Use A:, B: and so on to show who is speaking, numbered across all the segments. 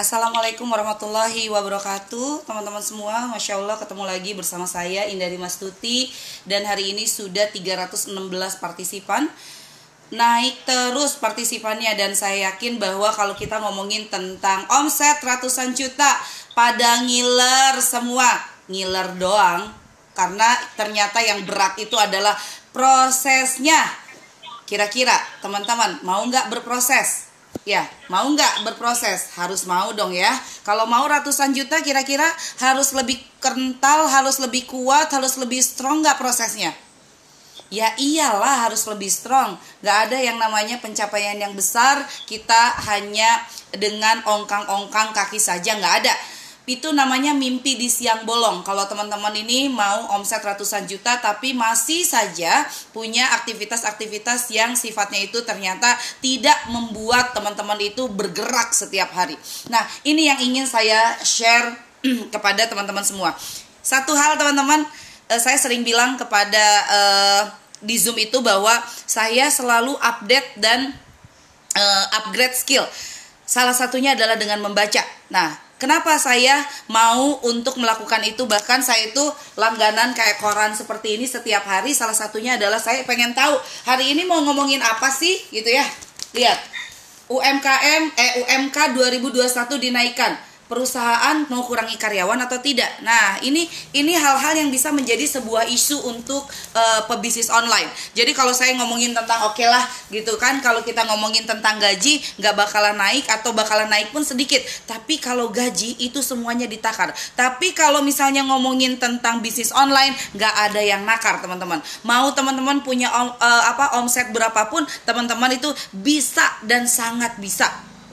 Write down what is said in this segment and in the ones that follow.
A: Assalamualaikum warahmatullahi wabarakatuh. Teman-teman semua Masya Allah ketemu lagi bersama saya Indari Mastuti Dan hari ini sudah 316 partisipan. Naik terus partisipannya Dan saya yakin bahwa kalau kita ngomongin tentang omset ratusan juta Pada ngiler semua. Ngiler doang Karena ternyata yang berat itu adalah prosesnya. Kira-kira teman-teman mau nggak berproses? Ya, mau nggak berproses? Harus mau dong ya. Kalau mau ratusan juta kira-kira harus lebih kental, harus lebih kuat, harus lebih strong nggak prosesnya? Ya iyalah harus lebih strong. Gak ada yang namanya pencapaian yang besar kita hanya dengan ongkang-ongkang kaki saja nggak ada itu namanya mimpi di siang bolong. Kalau teman-teman ini mau omset ratusan juta tapi masih saja punya aktivitas-aktivitas yang sifatnya itu ternyata tidak membuat teman-teman itu bergerak setiap hari. Nah, ini yang ingin saya share kepada teman-teman semua. Satu hal teman-teman, eh, saya sering bilang kepada uh, di Zoom itu bahwa saya selalu update dan uh, upgrade skill. Salah satunya adalah dengan membaca. Nah, Kenapa saya mau untuk melakukan itu? Bahkan saya itu langganan kayak koran seperti ini setiap hari. Salah satunya adalah saya pengen tahu hari ini mau ngomongin apa sih gitu ya. Lihat. UMKM eh UMK 2021 dinaikkan perusahaan mau kurangi karyawan atau tidak. Nah, ini ini hal-hal yang bisa menjadi sebuah isu untuk uh, pebisnis online. Jadi kalau saya ngomongin tentang oke okay lah gitu kan, kalau kita ngomongin tentang gaji nggak bakalan naik atau bakalan naik pun sedikit. Tapi kalau gaji itu semuanya ditakar. Tapi kalau misalnya ngomongin tentang bisnis online nggak ada yang nakar teman-teman. Mau teman-teman punya om, uh, apa omset berapapun, teman-teman itu bisa dan sangat bisa.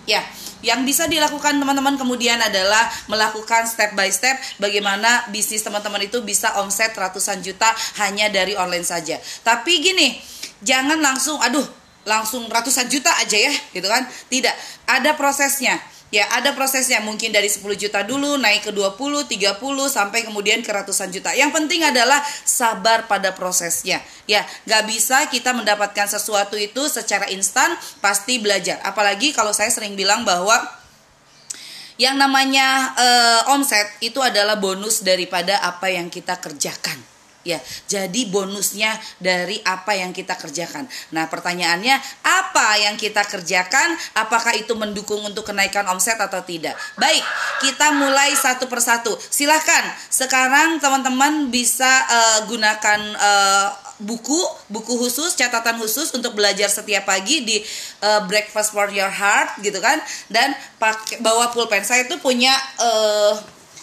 A: Ya. Yang bisa dilakukan teman-teman kemudian adalah melakukan step by step bagaimana bisnis teman-teman itu bisa omset ratusan juta hanya dari online saja. Tapi gini, jangan langsung aduh langsung ratusan juta aja ya gitu kan. Tidak, ada prosesnya Ya, ada prosesnya mungkin dari 10 juta dulu naik ke 20, 30 sampai kemudian ke ratusan juta. Yang penting adalah sabar pada prosesnya. Ya, gak bisa kita mendapatkan sesuatu itu secara instan, pasti belajar. Apalagi kalau saya sering bilang bahwa yang namanya uh, omset itu adalah bonus daripada apa yang kita kerjakan ya jadi bonusnya dari apa yang kita kerjakan. Nah pertanyaannya apa yang kita kerjakan? Apakah itu mendukung untuk kenaikan omset atau tidak? Baik kita mulai satu persatu. Silahkan sekarang teman-teman bisa uh, gunakan uh, buku buku khusus catatan khusus untuk belajar setiap pagi di uh, breakfast for your heart gitu kan? Dan pakai bawa pulpen. Saya itu punya uh,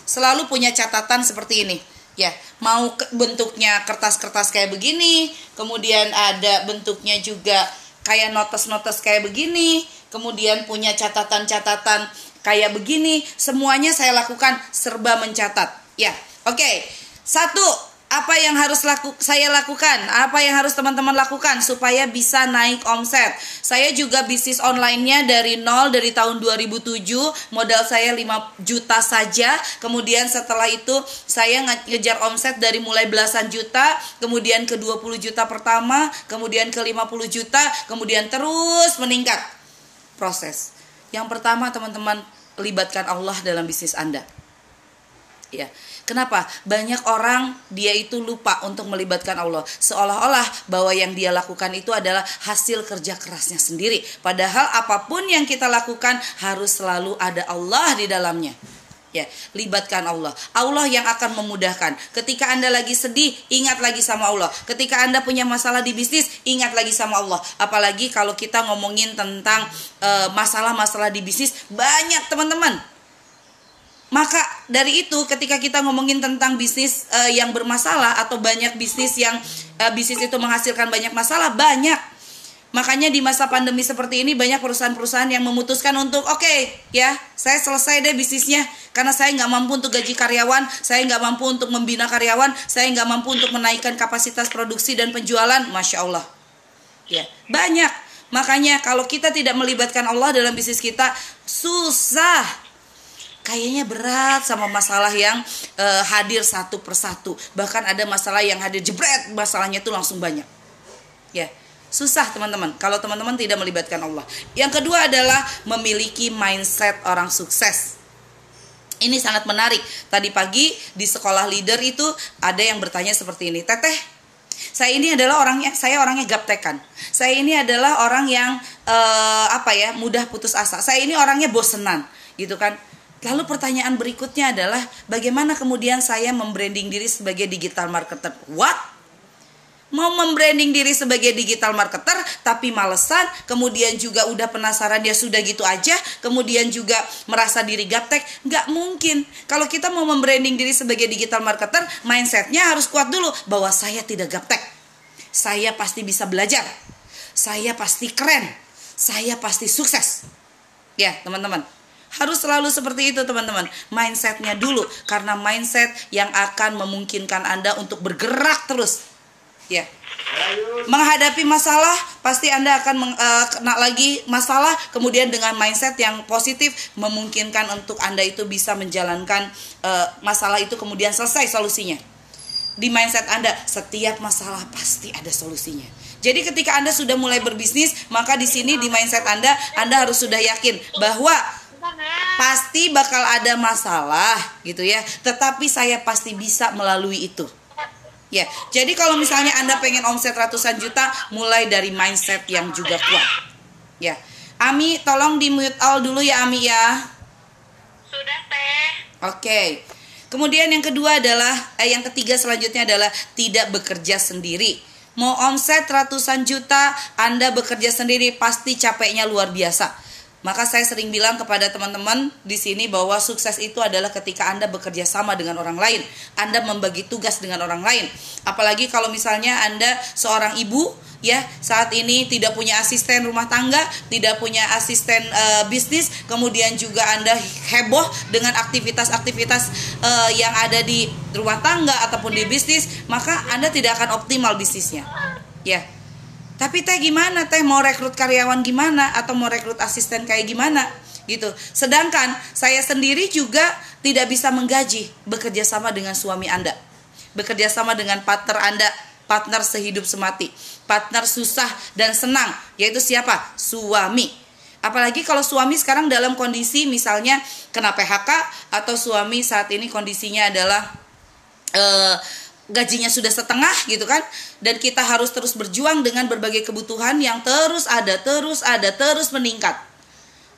A: selalu punya catatan seperti ini ya mau bentuknya kertas-kertas kayak begini kemudian ada bentuknya juga kayak notes-notes kayak begini kemudian punya catatan-catatan kayak begini semuanya saya lakukan serba mencatat ya oke okay. satu apa yang harus laku, saya lakukan, apa yang harus teman-teman lakukan supaya bisa naik omset. Saya juga bisnis online-nya dari nol dari tahun 2007, modal saya 5 juta saja. Kemudian setelah itu saya ngejar omset dari mulai belasan juta, kemudian ke 20 juta pertama, kemudian ke 50 juta, kemudian terus meningkat. Proses. Yang pertama teman-teman libatkan Allah dalam bisnis Anda. Ya Kenapa? Banyak orang dia itu lupa untuk melibatkan Allah. Seolah-olah bahwa yang dia lakukan itu adalah hasil kerja kerasnya sendiri. Padahal apa pun yang kita lakukan harus selalu ada Allah di dalamnya. Ya, libatkan Allah. Allah yang akan memudahkan. Ketika Anda lagi sedih, ingat lagi sama Allah. Ketika Anda punya masalah di bisnis, ingat lagi sama Allah. Apalagi kalau kita ngomongin tentang eh, masalah-masalah uh, di bisnis, banyak teman-teman maka dari itu ketika kita ngomongin tentang bisnis uh, yang bermasalah atau banyak bisnis yang uh, bisnis itu menghasilkan banyak masalah banyak. Makanya di masa pandemi seperti ini banyak perusahaan-perusahaan yang memutuskan untuk oke okay, ya saya selesai deh bisnisnya karena saya nggak mampu untuk gaji karyawan, saya nggak mampu untuk membina karyawan, saya nggak mampu untuk menaikkan kapasitas produksi dan penjualan, masya Allah. Ya banyak. Makanya kalau kita tidak melibatkan Allah dalam bisnis kita susah kayaknya berat sama masalah yang uh, hadir satu persatu bahkan ada masalah yang hadir jebret masalahnya itu langsung banyak ya Susah teman-teman kalau teman-teman tidak melibatkan Allah. Yang kedua adalah memiliki mindset orang sukses. Ini sangat menarik. Tadi pagi di sekolah leader itu ada yang bertanya seperti ini. Teteh, saya ini adalah orangnya saya orangnya gaptekan. Saya ini adalah orang yang uh, apa ya, mudah putus asa. Saya ini orangnya bosenan, gitu kan. Lalu pertanyaan berikutnya adalah bagaimana kemudian saya membranding diri sebagai digital marketer? What? mau membranding diri sebagai digital marketer tapi malesan, kemudian juga udah penasaran dia sudah gitu aja, kemudian juga merasa diri gaptek, nggak mungkin. Kalau kita mau membranding diri sebagai digital marketer, mindsetnya harus kuat dulu bahwa saya tidak gaptek. Saya pasti bisa belajar. Saya pasti keren. Saya pasti sukses. Ya, teman-teman harus selalu seperti itu teman-teman mindsetnya dulu karena mindset yang akan memungkinkan anda untuk bergerak terus Ya. Menghadapi masalah pasti Anda akan meng, uh, kena lagi masalah kemudian dengan mindset yang positif memungkinkan untuk Anda itu bisa menjalankan uh, masalah itu kemudian selesai solusinya. Di mindset Anda setiap masalah pasti ada solusinya. Jadi ketika Anda sudah mulai berbisnis, maka di sini di mindset Anda Anda harus sudah yakin bahwa pasti bakal ada masalah gitu ya. Tetapi saya pasti bisa melalui itu. Ya, jadi kalau misalnya Anda pengen omset ratusan juta, mulai dari mindset yang juga kuat. Ya. Ami, tolong di mute all dulu ya Ami ya.
B: Sudah, Teh.
A: Oke. Kemudian yang kedua adalah eh, yang ketiga selanjutnya adalah tidak bekerja sendiri. Mau omset ratusan juta, Anda bekerja sendiri pasti capeknya luar biasa. Maka saya sering bilang kepada teman-teman di sini bahwa sukses itu adalah ketika Anda bekerja sama dengan orang lain. Anda membagi tugas dengan orang lain. Apalagi kalau misalnya Anda seorang ibu ya saat ini tidak punya asisten rumah tangga, tidak punya asisten uh, bisnis, kemudian juga Anda heboh dengan aktivitas-aktivitas uh, yang ada di rumah tangga ataupun di bisnis, maka Anda tidak akan optimal bisnisnya. Ya. Tapi teh gimana teh mau rekrut karyawan gimana atau mau rekrut asisten kayak gimana gitu. Sedangkan saya sendiri juga tidak bisa menggaji bekerja sama dengan suami Anda. Bekerja sama dengan partner Anda, partner sehidup semati, partner susah dan senang, yaitu siapa? Suami. Apalagi kalau suami sekarang dalam kondisi misalnya kena PHK atau suami saat ini kondisinya adalah uh, gajinya sudah setengah gitu kan dan kita harus terus berjuang dengan berbagai kebutuhan yang terus ada terus ada terus meningkat.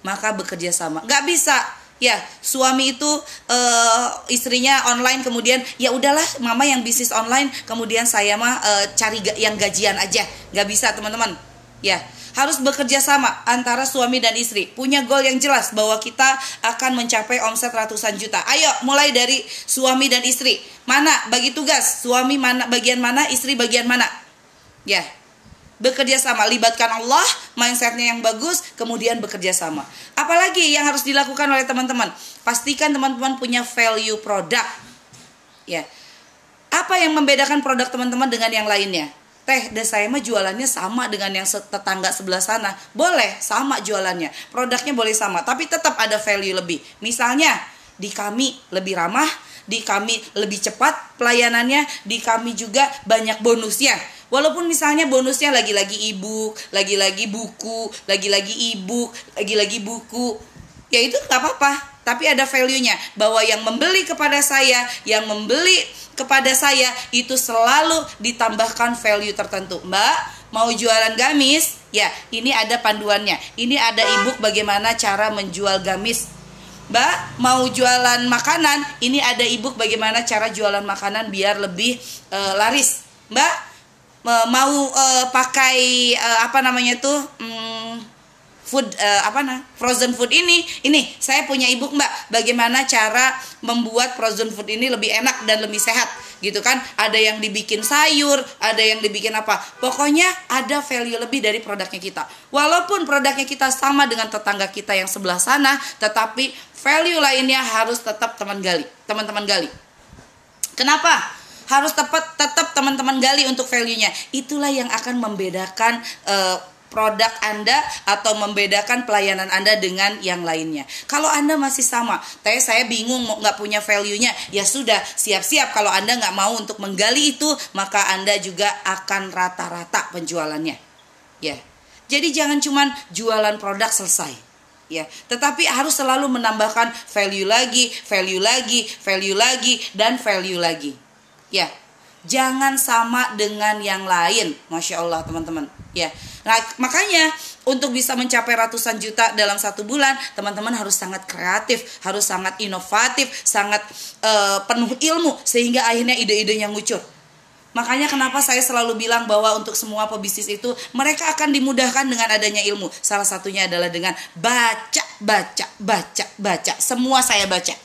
A: Maka bekerja sama. Nggak bisa. Ya suami itu uh, istrinya online kemudian ya udahlah mama yang bisnis online kemudian saya mah uh, cari yang gajian aja. Nggak bisa teman-teman ya harus bekerja sama antara suami dan istri. Punya goal yang jelas bahwa kita akan mencapai omset ratusan juta. Ayo mulai dari suami dan istri. Mana bagi tugas? Suami mana bagian mana, istri bagian mana? Ya. Bekerja sama, libatkan Allah, mindsetnya yang bagus, kemudian bekerja sama. Apalagi yang harus dilakukan oleh teman-teman? Pastikan teman-teman punya value produk. Ya. Apa yang membedakan produk teman-teman dengan yang lainnya? Teh dan saya mah jualannya sama dengan yang tetangga sebelah sana. Boleh sama jualannya. Produknya boleh sama tapi tetap ada value lebih. Misalnya di kami lebih ramah di kami lebih cepat pelayanannya di kami juga banyak bonusnya. Walaupun misalnya bonusnya lagi-lagi ibu lagi-lagi buku lagi-lagi ibu lagi-lagi buku ya itu nggak apa-apa. Tapi ada value-nya. Bahwa yang membeli kepada saya yang membeli kepada saya itu selalu ditambahkan value tertentu. Mbak, mau jualan gamis? Ya, ini ada panduannya. Ini ada ebook bagaimana cara menjual gamis. Mbak, mau jualan makanan? Ini ada ebook bagaimana cara jualan makanan biar lebih uh, laris. Mbak, mau uh, pakai uh, apa namanya tuh? Hmm, food uh, apa nah frozen food ini. Ini saya punya ibu mbak. Bagaimana cara membuat frozen food ini lebih enak dan lebih sehat gitu kan? Ada yang dibikin sayur ada yang dibikin apa. Pokoknya ada value lebih dari produknya kita. Walaupun produknya kita sama dengan tetangga kita yang sebelah sana tetapi value lainnya harus tetap teman gali teman-teman gali. Kenapa? Harus tepat tetap teman-teman gali untuk value-nya. Itulah yang akan membedakan uh, produk Anda atau membedakan pelayanan Anda dengan yang lainnya. Kalau Anda masih sama, tapi saya bingung mau nggak punya value-nya, ya sudah siap-siap kalau Anda nggak mau untuk menggali itu, maka Anda juga akan rata-rata penjualannya. Ya. Jadi jangan cuman jualan produk selesai. Ya, tetapi harus selalu menambahkan value lagi, value lagi, value lagi dan value lagi. Ya. Jangan sama dengan yang lain. Masya Allah teman-teman. Ya. Nah, makanya untuk bisa mencapai ratusan juta dalam satu bulan, teman-teman harus sangat kreatif, harus sangat inovatif, sangat uh, penuh ilmu sehingga akhirnya ide-idenya ngucur. Makanya kenapa saya selalu bilang bahwa untuk semua pebisnis itu mereka akan dimudahkan dengan adanya ilmu. Salah satunya adalah dengan baca, baca, baca, baca. Semua saya baca.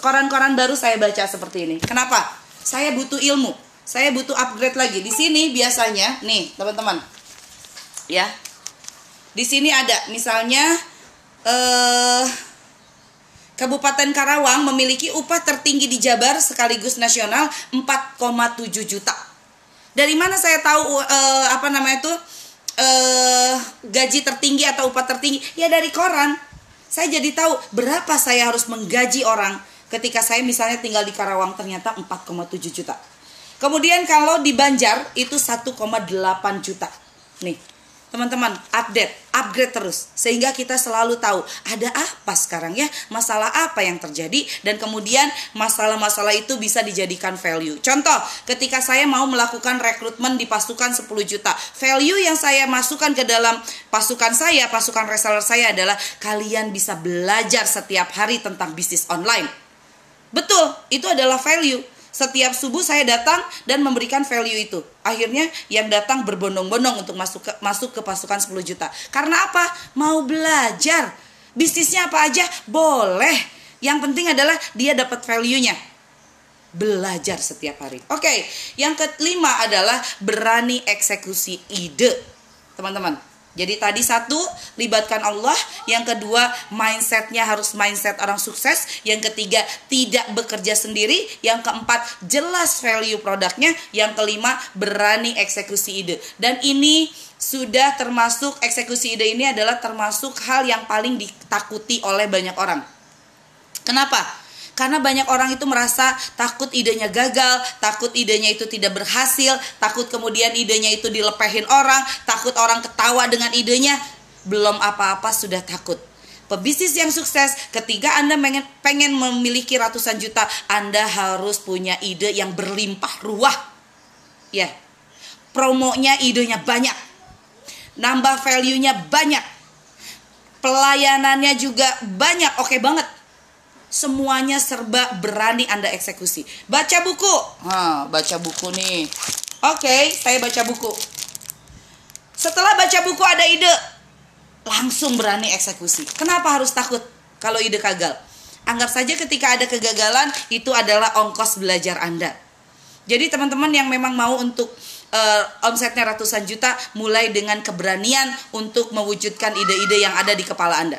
A: Koran-koran baru saya baca seperti ini. Kenapa? Saya butuh ilmu. Saya butuh upgrade lagi. Di sini biasanya, nih teman-teman, ya. Di sini ada misalnya eh Kabupaten Karawang memiliki upah tertinggi di Jabar sekaligus nasional 4,7 juta. Dari mana saya tahu uh, apa namanya itu uh, gaji tertinggi atau upah tertinggi? Ya dari koran. Saya jadi tahu berapa saya harus menggaji orang ketika saya misalnya tinggal di Karawang ternyata 4,7 juta. Kemudian kalau di Banjar itu 1,8 juta. Nih, teman-teman update upgrade terus. Sehingga kita selalu tahu ada apa sekarang ya? Masalah apa yang terjadi? Dan kemudian masalah-masalah itu bisa dijadikan value. Contoh ketika saya mau melakukan rekrutmen di pasukan 10 juta value yang saya masukkan ke dalam pasukan saya pasukan reseller saya adalah kalian bisa belajar setiap hari tentang bisnis online. Betul itu adalah value setiap subuh saya datang dan memberikan value itu. Akhirnya yang datang berbondong-bondong untuk masuk ke, masuk ke pasukan 10 juta. Karena apa? Mau belajar. Bisnisnya apa aja boleh. Yang penting adalah dia dapat value-nya. Belajar setiap hari. Oke, yang kelima adalah berani eksekusi ide. Teman-teman, jadi tadi satu, libatkan Allah. Yang kedua, mindsetnya harus mindset orang sukses. Yang ketiga, tidak bekerja sendiri. Yang keempat, jelas value produknya. Yang kelima, berani eksekusi ide. Dan ini sudah termasuk eksekusi ide ini adalah termasuk hal yang paling ditakuti oleh banyak orang. Kenapa? Karena banyak orang itu merasa takut idenya gagal, takut idenya itu tidak berhasil, takut kemudian idenya itu dilepehin orang, takut orang ketawa dengan idenya. Belum apa-apa sudah takut. Pebisnis yang sukses ketika Anda pengen, pengen memiliki ratusan juta, Anda harus punya ide yang berlimpah ruah. Ya. Promonya idenya banyak. Nambah value-nya banyak. Pelayanannya juga banyak. Oke banget semuanya serba berani Anda eksekusi. Baca buku. Ha, baca buku nih. Oke, saya baca buku. Setelah baca buku ada ide, langsung berani eksekusi. Kenapa harus takut kalau ide gagal? Anggap saja ketika ada kegagalan itu adalah ongkos belajar Anda. Jadi teman-teman yang memang mau untuk uh, omsetnya ratusan juta mulai dengan keberanian untuk mewujudkan ide-ide yang ada di kepala Anda.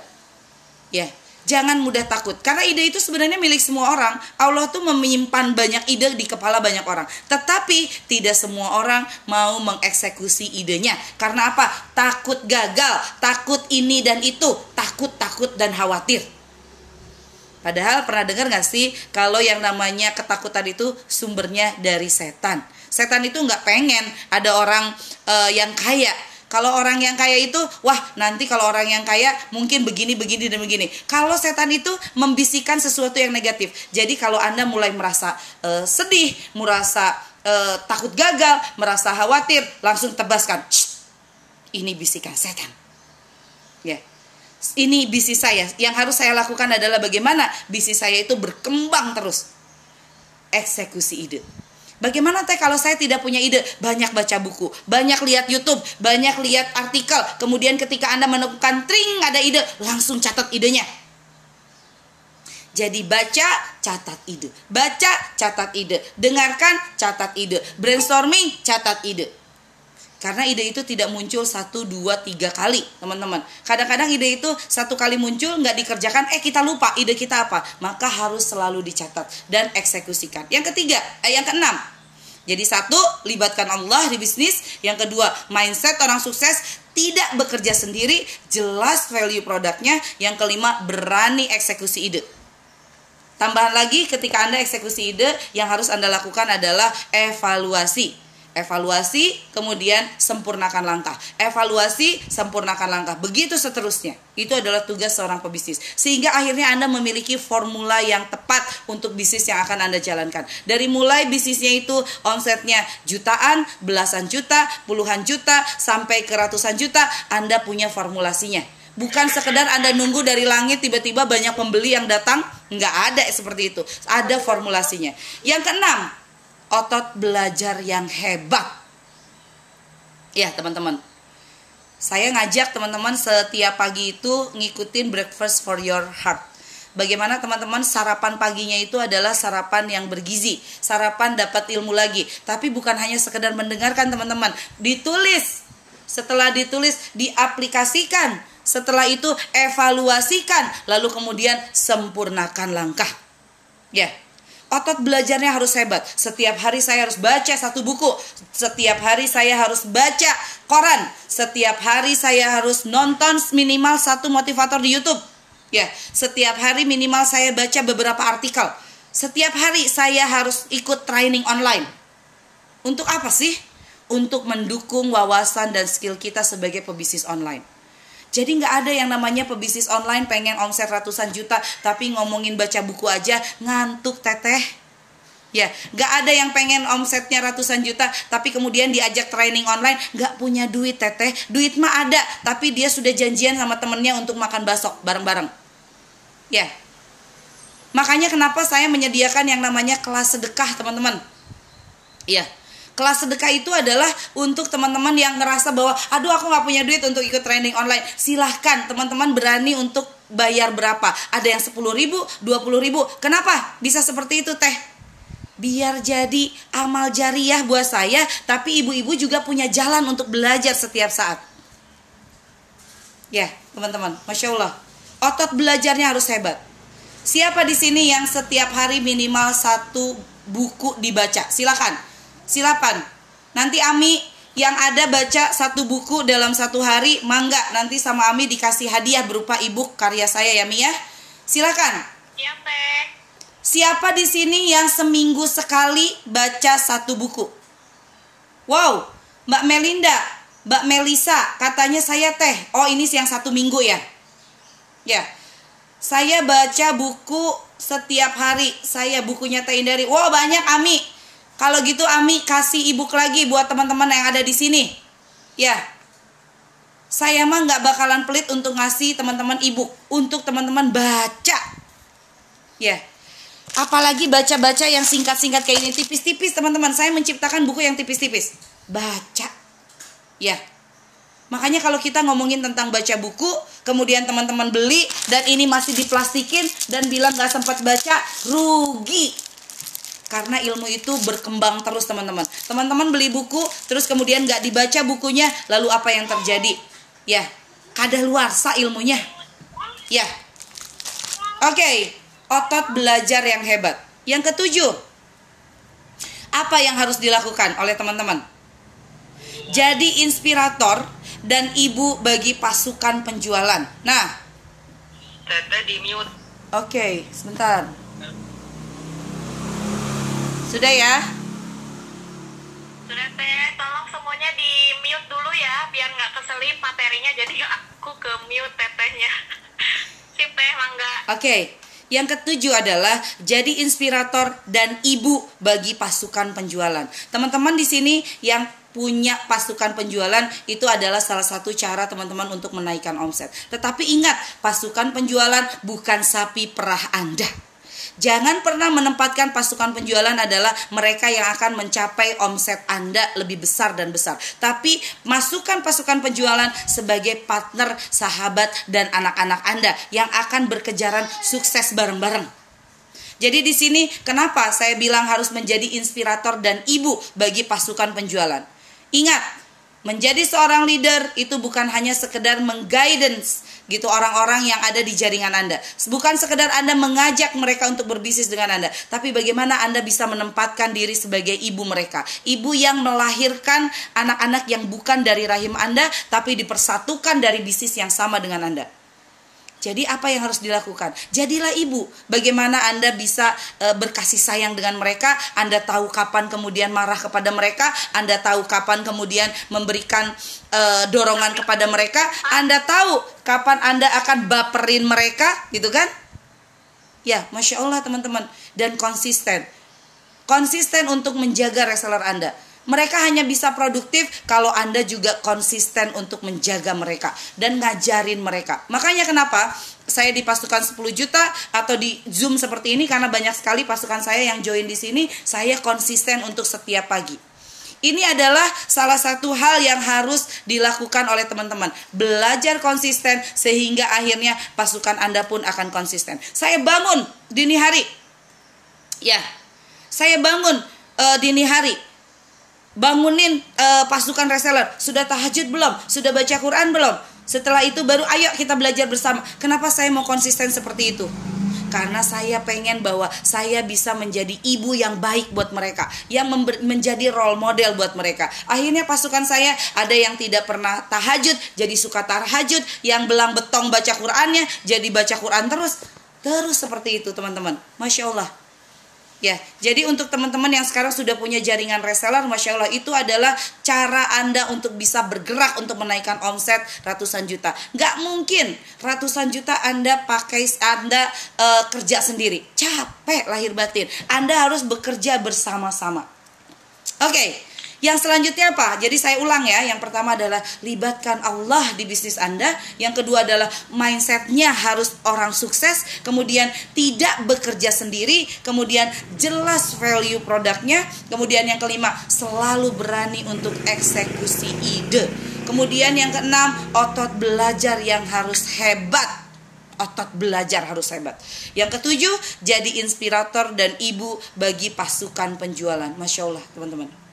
A: Ya. Yeah jangan mudah takut. Karena ide itu sebenarnya milik semua orang. Allah tuh menyimpan banyak ide di kepala banyak orang. Tetapi tidak semua orang mau mengeksekusi idenya. Karena apa? Takut gagal takut ini dan itu takut takut dan khawatir. Padahal pernah dengar gak sih kalau yang namanya ketakutan itu sumbernya dari setan? Setan itu nggak pengen ada orang uh, yang kaya kalau orang yang kaya itu, wah nanti kalau orang yang kaya mungkin begini, begini, dan begini. Kalau setan itu membisikkan sesuatu yang negatif. Jadi kalau Anda mulai merasa uh, sedih, merasa uh, takut gagal, merasa khawatir, langsung tebaskan. ini bisikan setan. Ya. Ini bisnis saya. Yang harus saya lakukan adalah bagaimana bisnis saya itu berkembang terus. Eksekusi ide. Bagaimana teh kalau saya tidak punya ide? Banyak baca buku, banyak lihat YouTube, banyak lihat artikel. Kemudian ketika Anda menemukan tring ada ide, langsung catat idenya. Jadi baca, catat ide. Baca, catat ide. Dengarkan, catat ide. Brainstorming, catat ide. Karena ide itu tidak muncul satu, dua, tiga kali, teman-teman. Kadang-kadang ide itu satu kali muncul, nggak dikerjakan, eh kita lupa ide kita apa. Maka harus selalu dicatat dan eksekusikan. Yang ketiga, eh yang keenam, jadi satu, libatkan Allah di bisnis. Yang kedua, mindset orang sukses tidak bekerja sendiri, jelas value produknya. Yang kelima, berani eksekusi ide. Tambahan lagi ketika Anda eksekusi ide, yang harus Anda lakukan adalah evaluasi Evaluasi, kemudian sempurnakan langkah. Evaluasi, sempurnakan langkah. Begitu seterusnya. Itu adalah tugas seorang pebisnis. Sehingga akhirnya Anda memiliki formula yang tepat untuk bisnis yang akan Anda jalankan. Dari mulai bisnisnya itu omsetnya jutaan, belasan juta, puluhan juta, sampai ke ratusan juta, Anda punya formulasinya. Bukan sekedar Anda nunggu dari langit tiba-tiba banyak pembeli yang datang, nggak ada seperti itu. Ada formulasinya. Yang keenam, otot belajar yang hebat. Ya, teman-teman. Saya ngajak teman-teman setiap pagi itu ngikutin breakfast for your heart. Bagaimana teman-teman sarapan paginya itu adalah sarapan yang bergizi, sarapan dapat ilmu lagi. Tapi bukan hanya sekedar mendengarkan teman-teman, ditulis. Setelah ditulis, diaplikasikan. Setelah itu evaluasikan, lalu kemudian sempurnakan langkah. Ya, Otot belajarnya harus hebat. Setiap hari saya harus baca satu buku. Setiap hari saya harus baca koran. Setiap hari saya harus nonton minimal satu motivator di YouTube. Ya, setiap hari minimal saya baca beberapa artikel. Setiap hari saya harus ikut training online. Untuk apa sih? Untuk mendukung wawasan dan skill kita sebagai pebisnis online. Jadi nggak ada yang namanya pebisnis online pengen omset ratusan juta tapi ngomongin baca buku aja ngantuk teteh. Ya, nggak ada yang pengen omsetnya ratusan juta tapi kemudian diajak training online nggak punya duit teteh. Duit mah ada tapi dia sudah janjian sama temennya untuk makan basok bareng-bareng. Ya, makanya kenapa saya menyediakan yang namanya kelas sedekah teman-teman. Iya, Kelas sedekah itu adalah untuk teman-teman yang ngerasa bahwa aduh aku nggak punya duit untuk ikut training online. Silahkan teman-teman berani untuk bayar berapa. Ada yang 10 ribu, 20 ribu. Kenapa bisa seperti itu teh? Biar jadi amal jariah buat saya, tapi ibu-ibu juga punya jalan untuk belajar setiap saat. Ya, teman-teman, masya Allah, otot belajarnya harus hebat. Siapa di sini yang setiap hari minimal satu buku dibaca? Silakan silakan. Nanti Ami yang ada baca satu buku dalam satu hari, mangga nanti sama Ami dikasih hadiah berupa ibu karya saya ya Mi ya. Silakan.
B: Teh.
A: Siapa di sini yang seminggu sekali baca satu buku? Wow, Mbak Melinda, Mbak Melisa, katanya saya teh. Oh, ini yang satu minggu ya? Ya. Saya baca buku setiap hari. Saya bukunya Teh Indari. Wow, banyak Ami. Kalau gitu Ami kasih ebook lagi buat teman-teman yang ada di sini. Ya. Saya mah nggak bakalan pelit untuk ngasih teman-teman ebook untuk teman-teman baca. Ya. Apalagi baca-baca yang singkat-singkat kayak ini tipis-tipis teman-teman. Saya menciptakan buku yang tipis-tipis. Baca. Ya. Makanya kalau kita ngomongin tentang baca buku, kemudian teman-teman beli dan ini masih diplastikin dan bilang nggak sempat baca, rugi karena ilmu itu berkembang terus teman-teman. Teman-teman beli buku terus kemudian nggak dibaca bukunya lalu apa yang terjadi? Ya kada luarsa ilmunya. Ya. Oke okay. otot belajar yang hebat. Yang ketujuh apa yang harus dilakukan oleh teman-teman? Jadi inspirator dan ibu bagi pasukan penjualan. Nah.
B: Tete di mute.
A: Oke okay, sebentar sudah ya?
B: Sudah teh, tolong semuanya di mute dulu ya, biar nggak keselip materinya. Jadi aku ke mute tetehnya. Sip teh, mangga.
A: Oke. Okay. Yang ketujuh adalah jadi inspirator dan ibu bagi pasukan penjualan. Teman-teman di sini yang punya pasukan penjualan itu adalah salah satu cara teman-teman untuk menaikkan omset. Tetapi ingat, pasukan penjualan bukan sapi perah Anda Jangan pernah menempatkan pasukan penjualan adalah mereka yang akan mencapai omset Anda lebih besar dan besar. Tapi masukkan pasukan penjualan sebagai partner, sahabat, dan anak-anak Anda yang akan berkejaran sukses bareng-bareng. Jadi di sini kenapa saya bilang harus menjadi inspirator dan ibu bagi pasukan penjualan. Ingat, menjadi seorang leader itu bukan hanya sekedar mengguidance gitu orang-orang yang ada di jaringan Anda. Bukan sekedar Anda mengajak mereka untuk berbisnis dengan Anda, tapi bagaimana Anda bisa menempatkan diri sebagai ibu mereka. Ibu yang melahirkan anak-anak yang bukan dari rahim Anda, tapi dipersatukan dari bisnis yang sama dengan Anda. Jadi apa yang harus dilakukan? Jadilah ibu. Bagaimana Anda bisa e, berkasih sayang dengan mereka? Anda tahu kapan kemudian marah kepada mereka? Anda tahu kapan kemudian memberikan e, dorongan kepada mereka? Anda tahu kapan Anda akan baperin mereka, gitu kan? Ya, masya Allah teman-teman. Dan konsisten, konsisten untuk menjaga reseller Anda. Mereka hanya bisa produktif kalau Anda juga konsisten untuk menjaga mereka dan ngajarin mereka. Makanya kenapa saya di pasukan 10 juta atau di Zoom seperti ini karena banyak sekali pasukan saya yang join di sini, saya konsisten untuk setiap pagi. Ini adalah salah satu hal yang harus dilakukan oleh teman-teman. Belajar konsisten sehingga akhirnya pasukan Anda pun akan konsisten. Saya bangun dini hari. Ya. Saya bangun uh, dini hari bangunin uh, pasukan reseller. Sudah tahajud belum? Sudah baca Quran belum? Setelah itu baru ayo kita belajar bersama. Kenapa saya mau konsisten seperti itu? Karena saya pengen bahwa saya bisa menjadi ibu yang baik buat mereka, yang menjadi role model buat mereka. Akhirnya pasukan saya ada yang tidak pernah tahajud, jadi suka tahajud, yang belang betong baca Qurannya, jadi baca Quran terus. Terus seperti itu teman-teman. Masya Allah. Ya, jadi untuk teman-teman yang sekarang sudah punya jaringan reseller, masya Allah itu adalah cara anda untuk bisa bergerak untuk menaikkan omset ratusan juta. Gak mungkin ratusan juta anda pakai anda uh, kerja sendiri, capek lahir batin. Anda harus bekerja bersama-sama. Oke, okay. Yang selanjutnya apa? Jadi saya ulang ya. Yang pertama adalah libatkan Allah di bisnis Anda. Yang kedua adalah mindsetnya harus orang sukses. Kemudian tidak bekerja sendiri. Kemudian jelas value produknya. Kemudian yang kelima selalu berani untuk eksekusi ide. Kemudian yang keenam otot belajar yang harus hebat otot belajar harus hebat. Yang ketujuh, jadi inspirator dan ibu bagi pasukan penjualan. Masya Allah, teman-teman.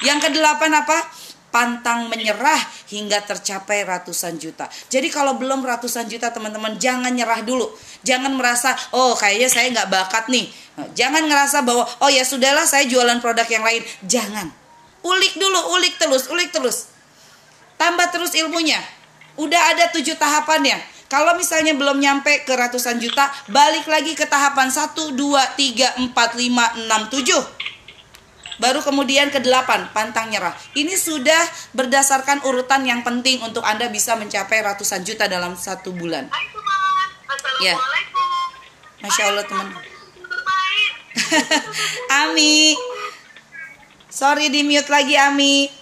A: Yang kedelapan apa? Pantang menyerah hingga tercapai ratusan juta. Jadi kalau belum ratusan juta teman-teman jangan nyerah dulu. Jangan merasa oh kayaknya saya nggak bakat nih. Jangan ngerasa bahwa oh ya sudahlah saya jualan produk yang lain. Jangan. Ulik dulu, ulik terus, ulik terus. Tambah terus ilmunya. Udah ada tujuh tahapannya. Kalau misalnya belum nyampe ke ratusan juta, balik lagi ke tahapan 1, 2, 3, 4, 5, 6, 7 baru kemudian ke delapan pantang nyerah. Ini sudah berdasarkan urutan yang penting untuk Anda bisa mencapai ratusan juta dalam satu bulan. Ya. Masya Allah teman. Ami. Sorry di mute lagi Ami.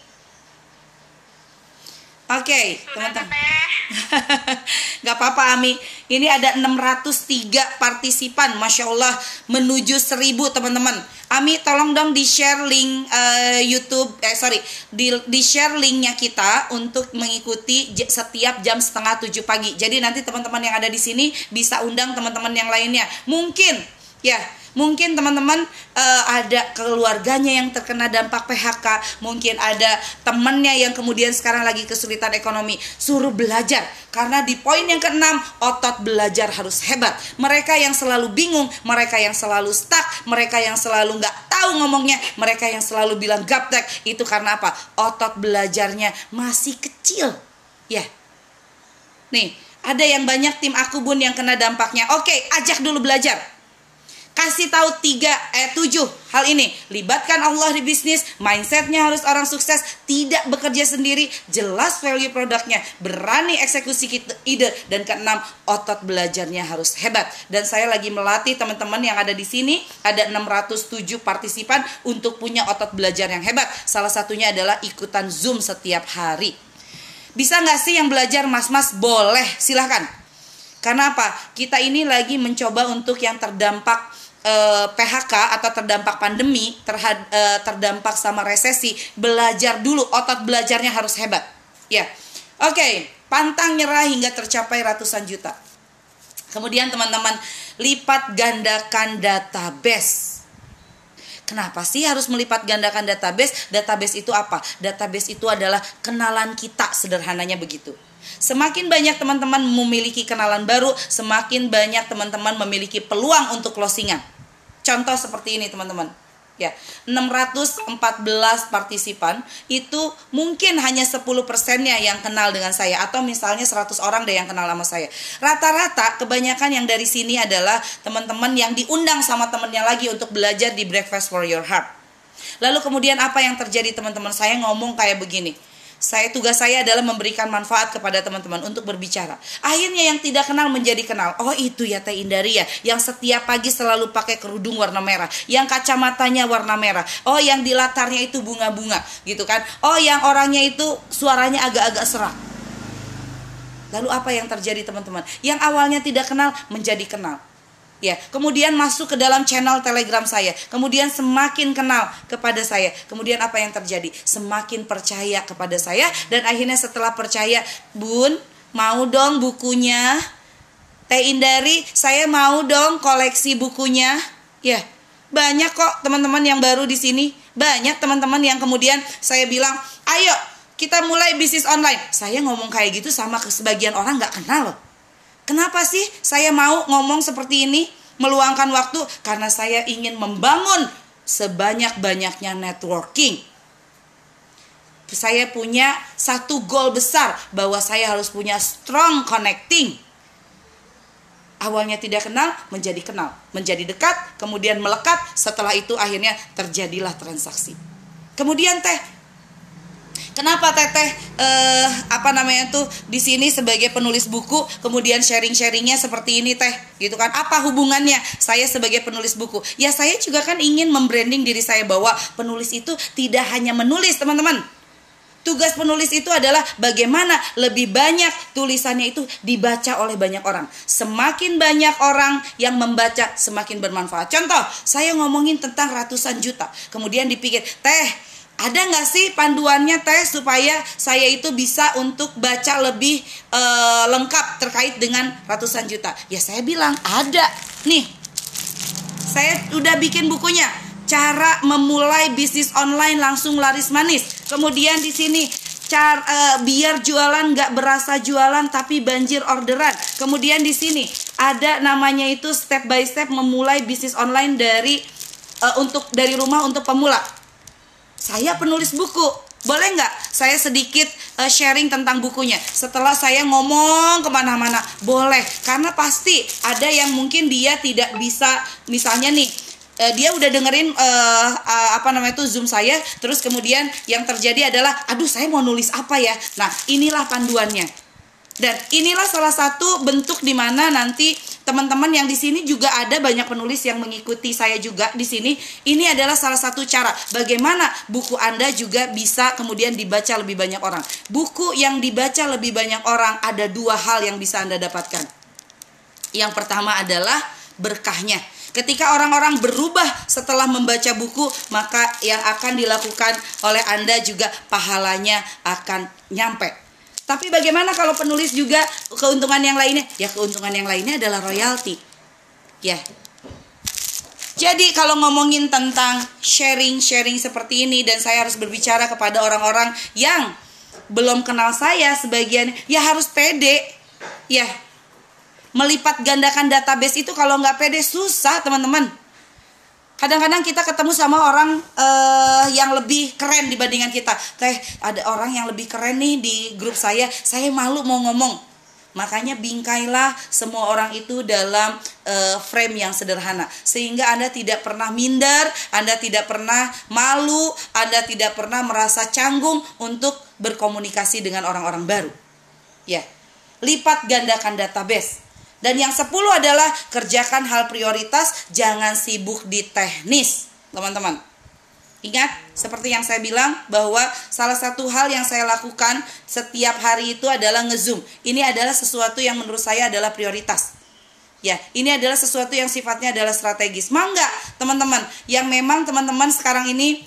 A: Oke, okay, teman-teman. Gak apa-apa Ami. Ini ada 603 partisipan, masya Allah menuju 1000 teman-teman. Ami tolong dong di share link uh, YouTube, eh sorry, di, di share linknya kita untuk mengikuti setiap jam setengah tujuh pagi. Jadi nanti teman-teman yang ada di sini bisa undang teman-teman yang lainnya. Mungkin ya Mungkin teman-teman uh, ada keluarganya yang terkena dampak PHK, mungkin ada temannya yang kemudian sekarang lagi kesulitan ekonomi. Suruh belajar karena di poin yang keenam otot belajar harus hebat. Mereka yang selalu bingung, mereka yang selalu stuck, mereka yang selalu nggak tahu ngomongnya, mereka yang selalu bilang gaptek itu karena apa? Otot belajarnya masih kecil. Ya. Nih, ada yang banyak tim aku bun yang kena dampaknya. Oke, ajak dulu belajar kasih tahu tiga eh tujuh hal ini. Libatkan Allah di bisnis mindsetnya harus orang sukses tidak bekerja sendiri jelas value produknya berani eksekusi ide dan keenam otot belajarnya harus hebat. Dan saya lagi melatih teman-teman yang ada di sini ada 607 partisipan untuk punya otot belajar yang hebat. Salah satunya adalah ikutan zoom setiap hari. Bisa nggak sih yang belajar mas-mas? Boleh silahkan. Karena apa? Kita ini lagi mencoba untuk yang terdampak eh, PHK atau terdampak pandemi, terhad, eh, terdampak sama resesi, belajar dulu, otot belajarnya harus hebat. Ya, oke, okay. pantang nyerah hingga tercapai ratusan juta. Kemudian teman-teman lipat gandakan database. Kenapa sih harus melipat gandakan database? Database itu apa? Database itu adalah kenalan kita, sederhananya begitu. Semakin banyak teman-teman memiliki kenalan baru, semakin banyak teman-teman memiliki peluang untuk closingan. Contoh seperti ini teman-teman. ya 614 partisipan itu mungkin hanya 10 persennya yang kenal dengan saya atau misalnya 100 orang deh yang kenal sama saya rata-rata kebanyakan yang dari sini adalah teman-teman yang diundang sama temennya lagi untuk belajar di Breakfast for Your Heart lalu kemudian apa yang terjadi teman-teman saya ngomong kayak begini saya tugas saya adalah memberikan manfaat kepada teman-teman untuk berbicara. Akhirnya yang tidak kenal menjadi kenal. Oh itu ya Teh Indaria yang setiap pagi selalu pakai kerudung warna merah, yang kacamatanya warna merah. Oh yang di latarnya itu bunga-bunga gitu kan. Oh yang orangnya itu suaranya agak-agak serak. Lalu apa yang terjadi teman-teman? Yang awalnya tidak kenal menjadi kenal. Ya, kemudian masuk ke dalam channel Telegram saya. Kemudian semakin kenal kepada saya. Kemudian apa yang terjadi? Semakin percaya kepada saya dan akhirnya setelah percaya, "Bun, mau dong bukunya?" Teh Indari, saya mau dong koleksi bukunya. Ya, banyak kok teman-teman yang baru di sini. Banyak teman-teman yang kemudian saya bilang, "Ayo, kita mulai bisnis online." Saya ngomong kayak gitu sama sebagian orang nggak kenal loh Kenapa sih saya mau ngomong seperti ini? Meluangkan waktu karena saya ingin membangun sebanyak-banyaknya networking. Saya punya satu goal besar bahwa saya harus punya strong connecting. Awalnya tidak kenal, menjadi kenal, menjadi dekat, kemudian melekat. Setelah itu akhirnya terjadilah transaksi. Kemudian teh Kenapa Teteh eh, apa namanya tuh di sini sebagai penulis buku kemudian sharing-sharingnya seperti ini Teh gitu kan? Apa hubungannya saya sebagai penulis buku? Ya saya juga kan ingin membranding diri saya bahwa penulis itu tidak hanya menulis teman-teman. Tugas penulis itu adalah bagaimana lebih banyak tulisannya itu dibaca oleh banyak orang. Semakin banyak orang yang membaca, semakin bermanfaat. Contoh, saya ngomongin tentang ratusan juta. Kemudian dipikir, teh ada nggak sih panduannya teh supaya saya itu bisa untuk baca lebih uh, lengkap terkait dengan ratusan juta? Ya saya bilang ada. Nih, saya udah bikin bukunya. Cara memulai bisnis online langsung laris manis. Kemudian di sini cara uh, biar jualan nggak berasa jualan tapi banjir orderan. Kemudian di sini ada namanya itu step by step memulai bisnis online dari uh, untuk dari rumah untuk pemula saya penulis buku. Boleh nggak saya sedikit uh, sharing tentang bukunya? Setelah saya ngomong ke mana-mana. Boleh. Karena pasti ada yang mungkin dia tidak bisa misalnya nih uh, dia udah dengerin uh, uh, apa namanya itu zoom saya. Terus kemudian yang terjadi adalah aduh saya mau nulis apa ya? Nah inilah panduannya dan inilah salah satu bentuk di mana nanti teman-teman yang di sini juga ada banyak penulis yang mengikuti saya juga di sini. Ini adalah salah satu cara bagaimana buku Anda juga bisa kemudian dibaca lebih banyak orang. Buku yang dibaca lebih banyak orang ada dua hal yang bisa Anda dapatkan. Yang pertama adalah berkahnya. Ketika orang-orang berubah setelah membaca buku, maka yang akan dilakukan oleh Anda juga pahalanya akan nyampe tapi bagaimana kalau penulis juga keuntungan yang lainnya? Ya keuntungan yang lainnya adalah royalti. Ya. Jadi kalau ngomongin tentang sharing-sharing seperti ini dan saya harus berbicara kepada orang-orang yang belum kenal saya sebagian ya harus pede. Ya. Melipat gandakan database itu kalau nggak pede susah teman-teman kadang-kadang kita ketemu sama orang uh, yang lebih keren dibandingkan kita. Teh ada orang yang lebih keren nih di grup saya. Saya malu mau ngomong. Makanya bingkailah semua orang itu dalam uh, frame yang sederhana. Sehingga anda tidak pernah minder anda tidak pernah malu anda tidak pernah merasa canggung untuk berkomunikasi dengan orang-orang baru. Ya lipat gandakan database dan yang sepuluh adalah kerjakan hal prioritas, jangan sibuk di teknis, teman-teman. Ingat, seperti yang saya bilang bahwa salah satu hal yang saya lakukan setiap hari itu adalah ngezoom. Ini adalah sesuatu yang menurut saya adalah prioritas. Ya, ini adalah sesuatu yang sifatnya adalah strategis. Mangga, teman-teman, yang memang teman-teman sekarang ini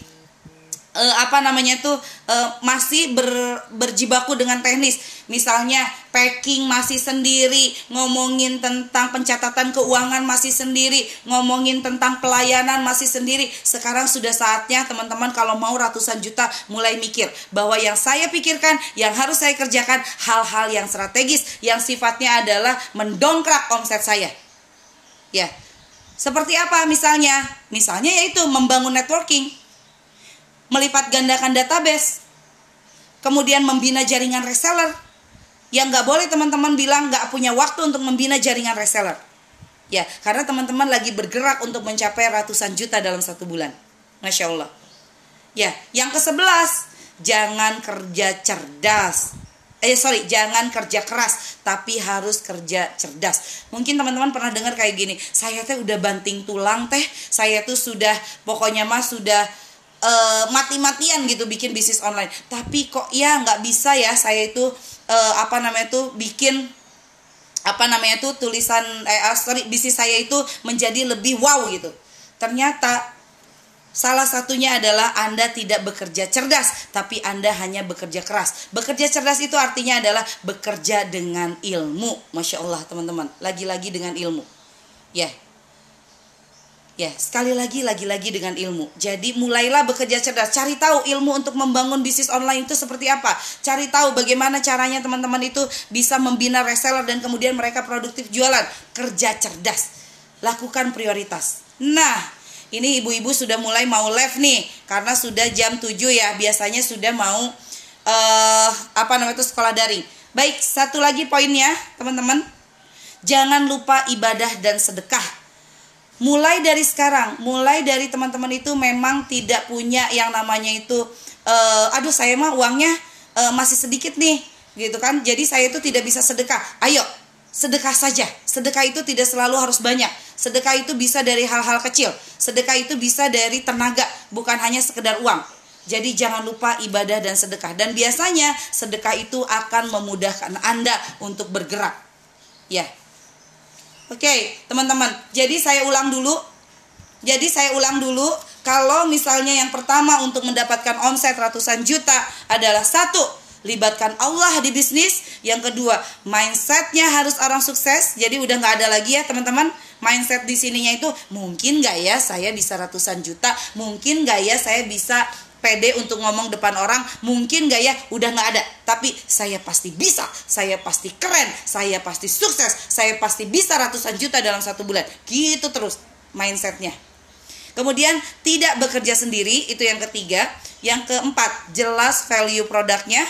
A: uh, apa namanya tuh uh, masih ber, berjibaku dengan teknis. Misalnya packing masih sendiri ngomongin tentang pencatatan keuangan masih sendiri ngomongin tentang pelayanan masih sendiri. Sekarang sudah saatnya teman-teman kalau mau ratusan juta mulai mikir bahwa yang saya pikirkan yang harus saya kerjakan hal-hal yang strategis yang sifatnya adalah mendongkrak omset saya. Ya. Seperti apa misalnya? Misalnya yaitu membangun networking, melipat gandakan database, kemudian membina jaringan reseller. Yang nggak boleh teman-teman bilang nggak punya waktu untuk membina jaringan reseller. Ya, karena teman-teman lagi bergerak untuk mencapai ratusan juta dalam satu bulan. Masya Allah. Ya, yang ke sebelas, jangan kerja cerdas. Eh sorry, jangan kerja keras, tapi harus kerja cerdas. Mungkin teman-teman pernah dengar kayak gini, saya teh udah banting tulang teh, saya tuh sudah pokoknya mah sudah uh, mati-matian gitu bikin bisnis online. Tapi kok ya nggak bisa ya saya itu uh, apa namanya tuh bikin apa namanya tuh tulisan eh sorry bisnis saya itu menjadi lebih wow gitu. Ternyata Salah satunya adalah Anda tidak bekerja cerdas, tapi Anda hanya bekerja keras. Bekerja cerdas itu artinya adalah bekerja dengan ilmu. Masya Allah teman-teman, lagi-lagi dengan ilmu. Ya, ya sekali lagi, lagi-lagi dengan ilmu. Jadi mulailah bekerja cerdas, cari tahu ilmu untuk membangun bisnis online itu seperti apa. Cari tahu bagaimana caranya teman-teman itu bisa membina reseller dan kemudian mereka produktif jualan. Kerja cerdas, lakukan prioritas. Nah, ini ibu-ibu sudah mulai mau live nih karena sudah jam 7 ya biasanya sudah mau uh, apa namanya itu sekolah daring baik satu lagi poinnya teman-teman jangan lupa ibadah dan sedekah mulai dari sekarang mulai dari teman-teman itu memang tidak punya yang namanya itu uh, aduh saya mah uangnya uh, masih sedikit nih gitu kan jadi saya itu tidak bisa sedekah ayo sedekah saja. Sedekah itu tidak selalu harus banyak. Sedekah itu bisa dari hal-hal kecil. Sedekah itu bisa dari tenaga, bukan hanya sekedar uang. Jadi jangan lupa ibadah dan sedekah. Dan biasanya sedekah itu akan memudahkan Anda untuk bergerak. Ya. Oke, teman-teman. Jadi saya ulang dulu. Jadi saya ulang dulu. Kalau misalnya yang pertama untuk mendapatkan omset ratusan juta adalah satu libatkan Allah di bisnis. Yang kedua, mindsetnya harus orang sukses. Jadi udah nggak ada lagi ya teman-teman. Mindset di sininya itu mungkin nggak ya saya bisa ratusan juta, mungkin nggak ya saya bisa pede untuk ngomong depan orang mungkin gak ya? Udah nggak ada. Tapi saya pasti bisa saya pasti keren saya pasti sukses saya pasti bisa ratusan juta dalam satu bulan. Gitu terus mindsetnya. Kemudian tidak bekerja sendiri itu yang ketiga. Yang keempat jelas value produknya.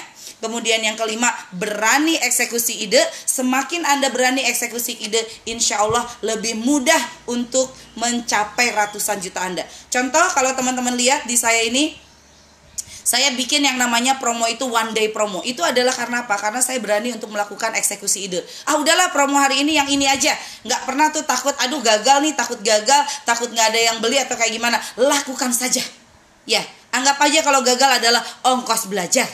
A: Kemudian yang kelima, berani eksekusi ide. Semakin Anda berani eksekusi ide, insya Allah lebih mudah untuk mencapai ratusan juta Anda. Contoh kalau teman-teman lihat di saya ini, saya bikin yang namanya promo itu one day promo. Itu adalah karena apa? Karena saya berani untuk melakukan eksekusi ide. Ah udahlah promo hari ini yang ini aja. Nggak pernah tuh takut, aduh gagal nih, takut gagal, takut nggak ada yang beli atau kayak gimana. Lakukan saja. Ya, anggap aja kalau gagal adalah ongkos belajar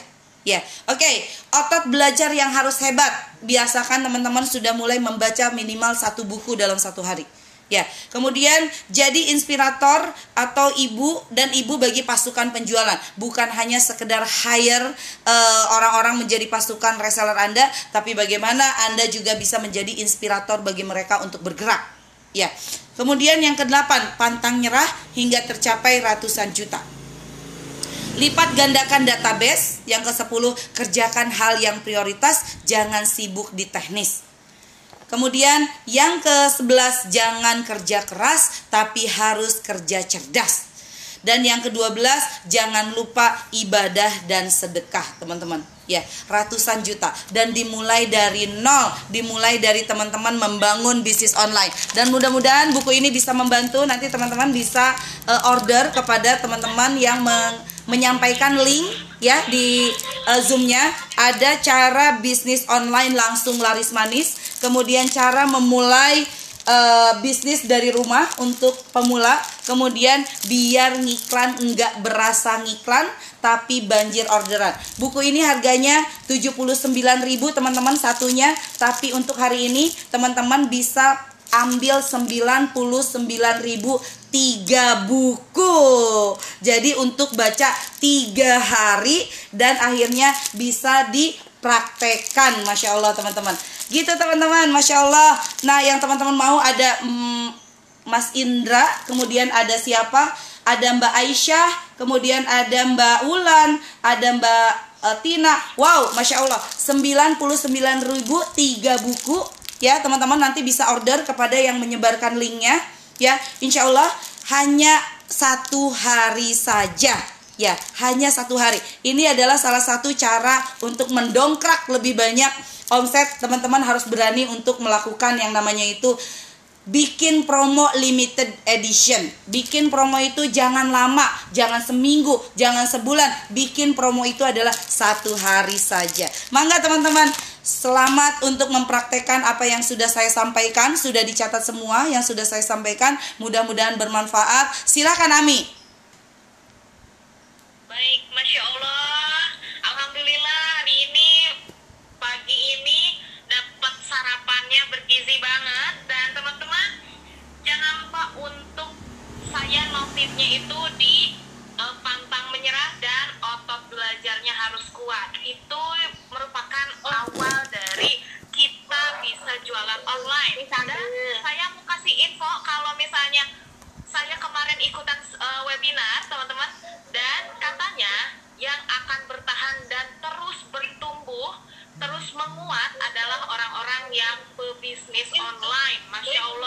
A: Ya, oke. Okay. Otot belajar yang harus hebat. Biasakan teman-teman sudah mulai membaca minimal satu buku dalam satu hari. Ya, kemudian jadi inspirator atau ibu dan ibu bagi pasukan penjualan, bukan hanya sekedar hire uh, orang-orang menjadi pasukan reseller Anda, tapi bagaimana Anda juga bisa menjadi inspirator bagi mereka untuk bergerak. Ya. Kemudian yang kedelapan, pantang nyerah hingga tercapai ratusan juta. Lipat gandakan database. Yang ke-10, kerjakan hal yang prioritas, jangan sibuk di teknis. Kemudian yang ke-11, jangan kerja keras tapi harus kerja cerdas. Dan yang ke-12, jangan lupa ibadah dan sedekah, teman-teman. Ya, ratusan juta dan dimulai dari nol, dimulai dari teman-teman membangun bisnis online. Dan mudah-mudahan buku ini bisa membantu nanti teman-teman bisa uh, order kepada teman-teman yang menyampaikan link ya di uh, Zoom-nya ada cara bisnis online langsung laris manis, kemudian cara memulai uh, bisnis dari rumah untuk pemula, kemudian biar ngiklan enggak berasa ngiklan tapi banjir orderan. Buku ini harganya 79.000 teman-teman satunya, tapi untuk hari ini teman-teman bisa ambil 99.000 tiga buku. Jadi untuk baca tiga hari dan akhirnya bisa dipraktekkan, masya Allah teman-teman. Gitu teman-teman, masya Allah. Nah yang teman-teman mau ada mm, Mas Indra, kemudian ada siapa? Ada Mbak Aisyah, kemudian ada Mbak Ulan, ada Mbak uh, Tina. Wow, masya Allah, 99.000 tiga buku ya teman-teman nanti bisa order kepada yang menyebarkan linknya ya insya Allah hanya satu hari saja ya hanya satu hari ini adalah salah satu cara untuk mendongkrak lebih banyak omset teman-teman harus berani untuk melakukan yang namanya itu bikin promo limited edition. Bikin promo itu jangan lama, jangan seminggu, jangan sebulan. Bikin promo itu adalah satu hari saja. Mangga teman-teman, selamat untuk mempraktekkan apa yang sudah saya sampaikan. Sudah dicatat semua yang sudah saya sampaikan. Mudah-mudahan bermanfaat. Silakan Ami.
B: Baik, Masya Allah. Alhamdulillah hari ini, pagi ini dapat sarapannya bergizi banget. Dan teman-teman, jangan lupa untuk saya notifnya itu di eh, pantang menyerah dan otot belajarnya harus kuat. Webinar teman-teman. Dan katanya yang akan bertahan dan terus bertumbuh terus menguat adalah orang-orang yang pebisnis online. Masya allah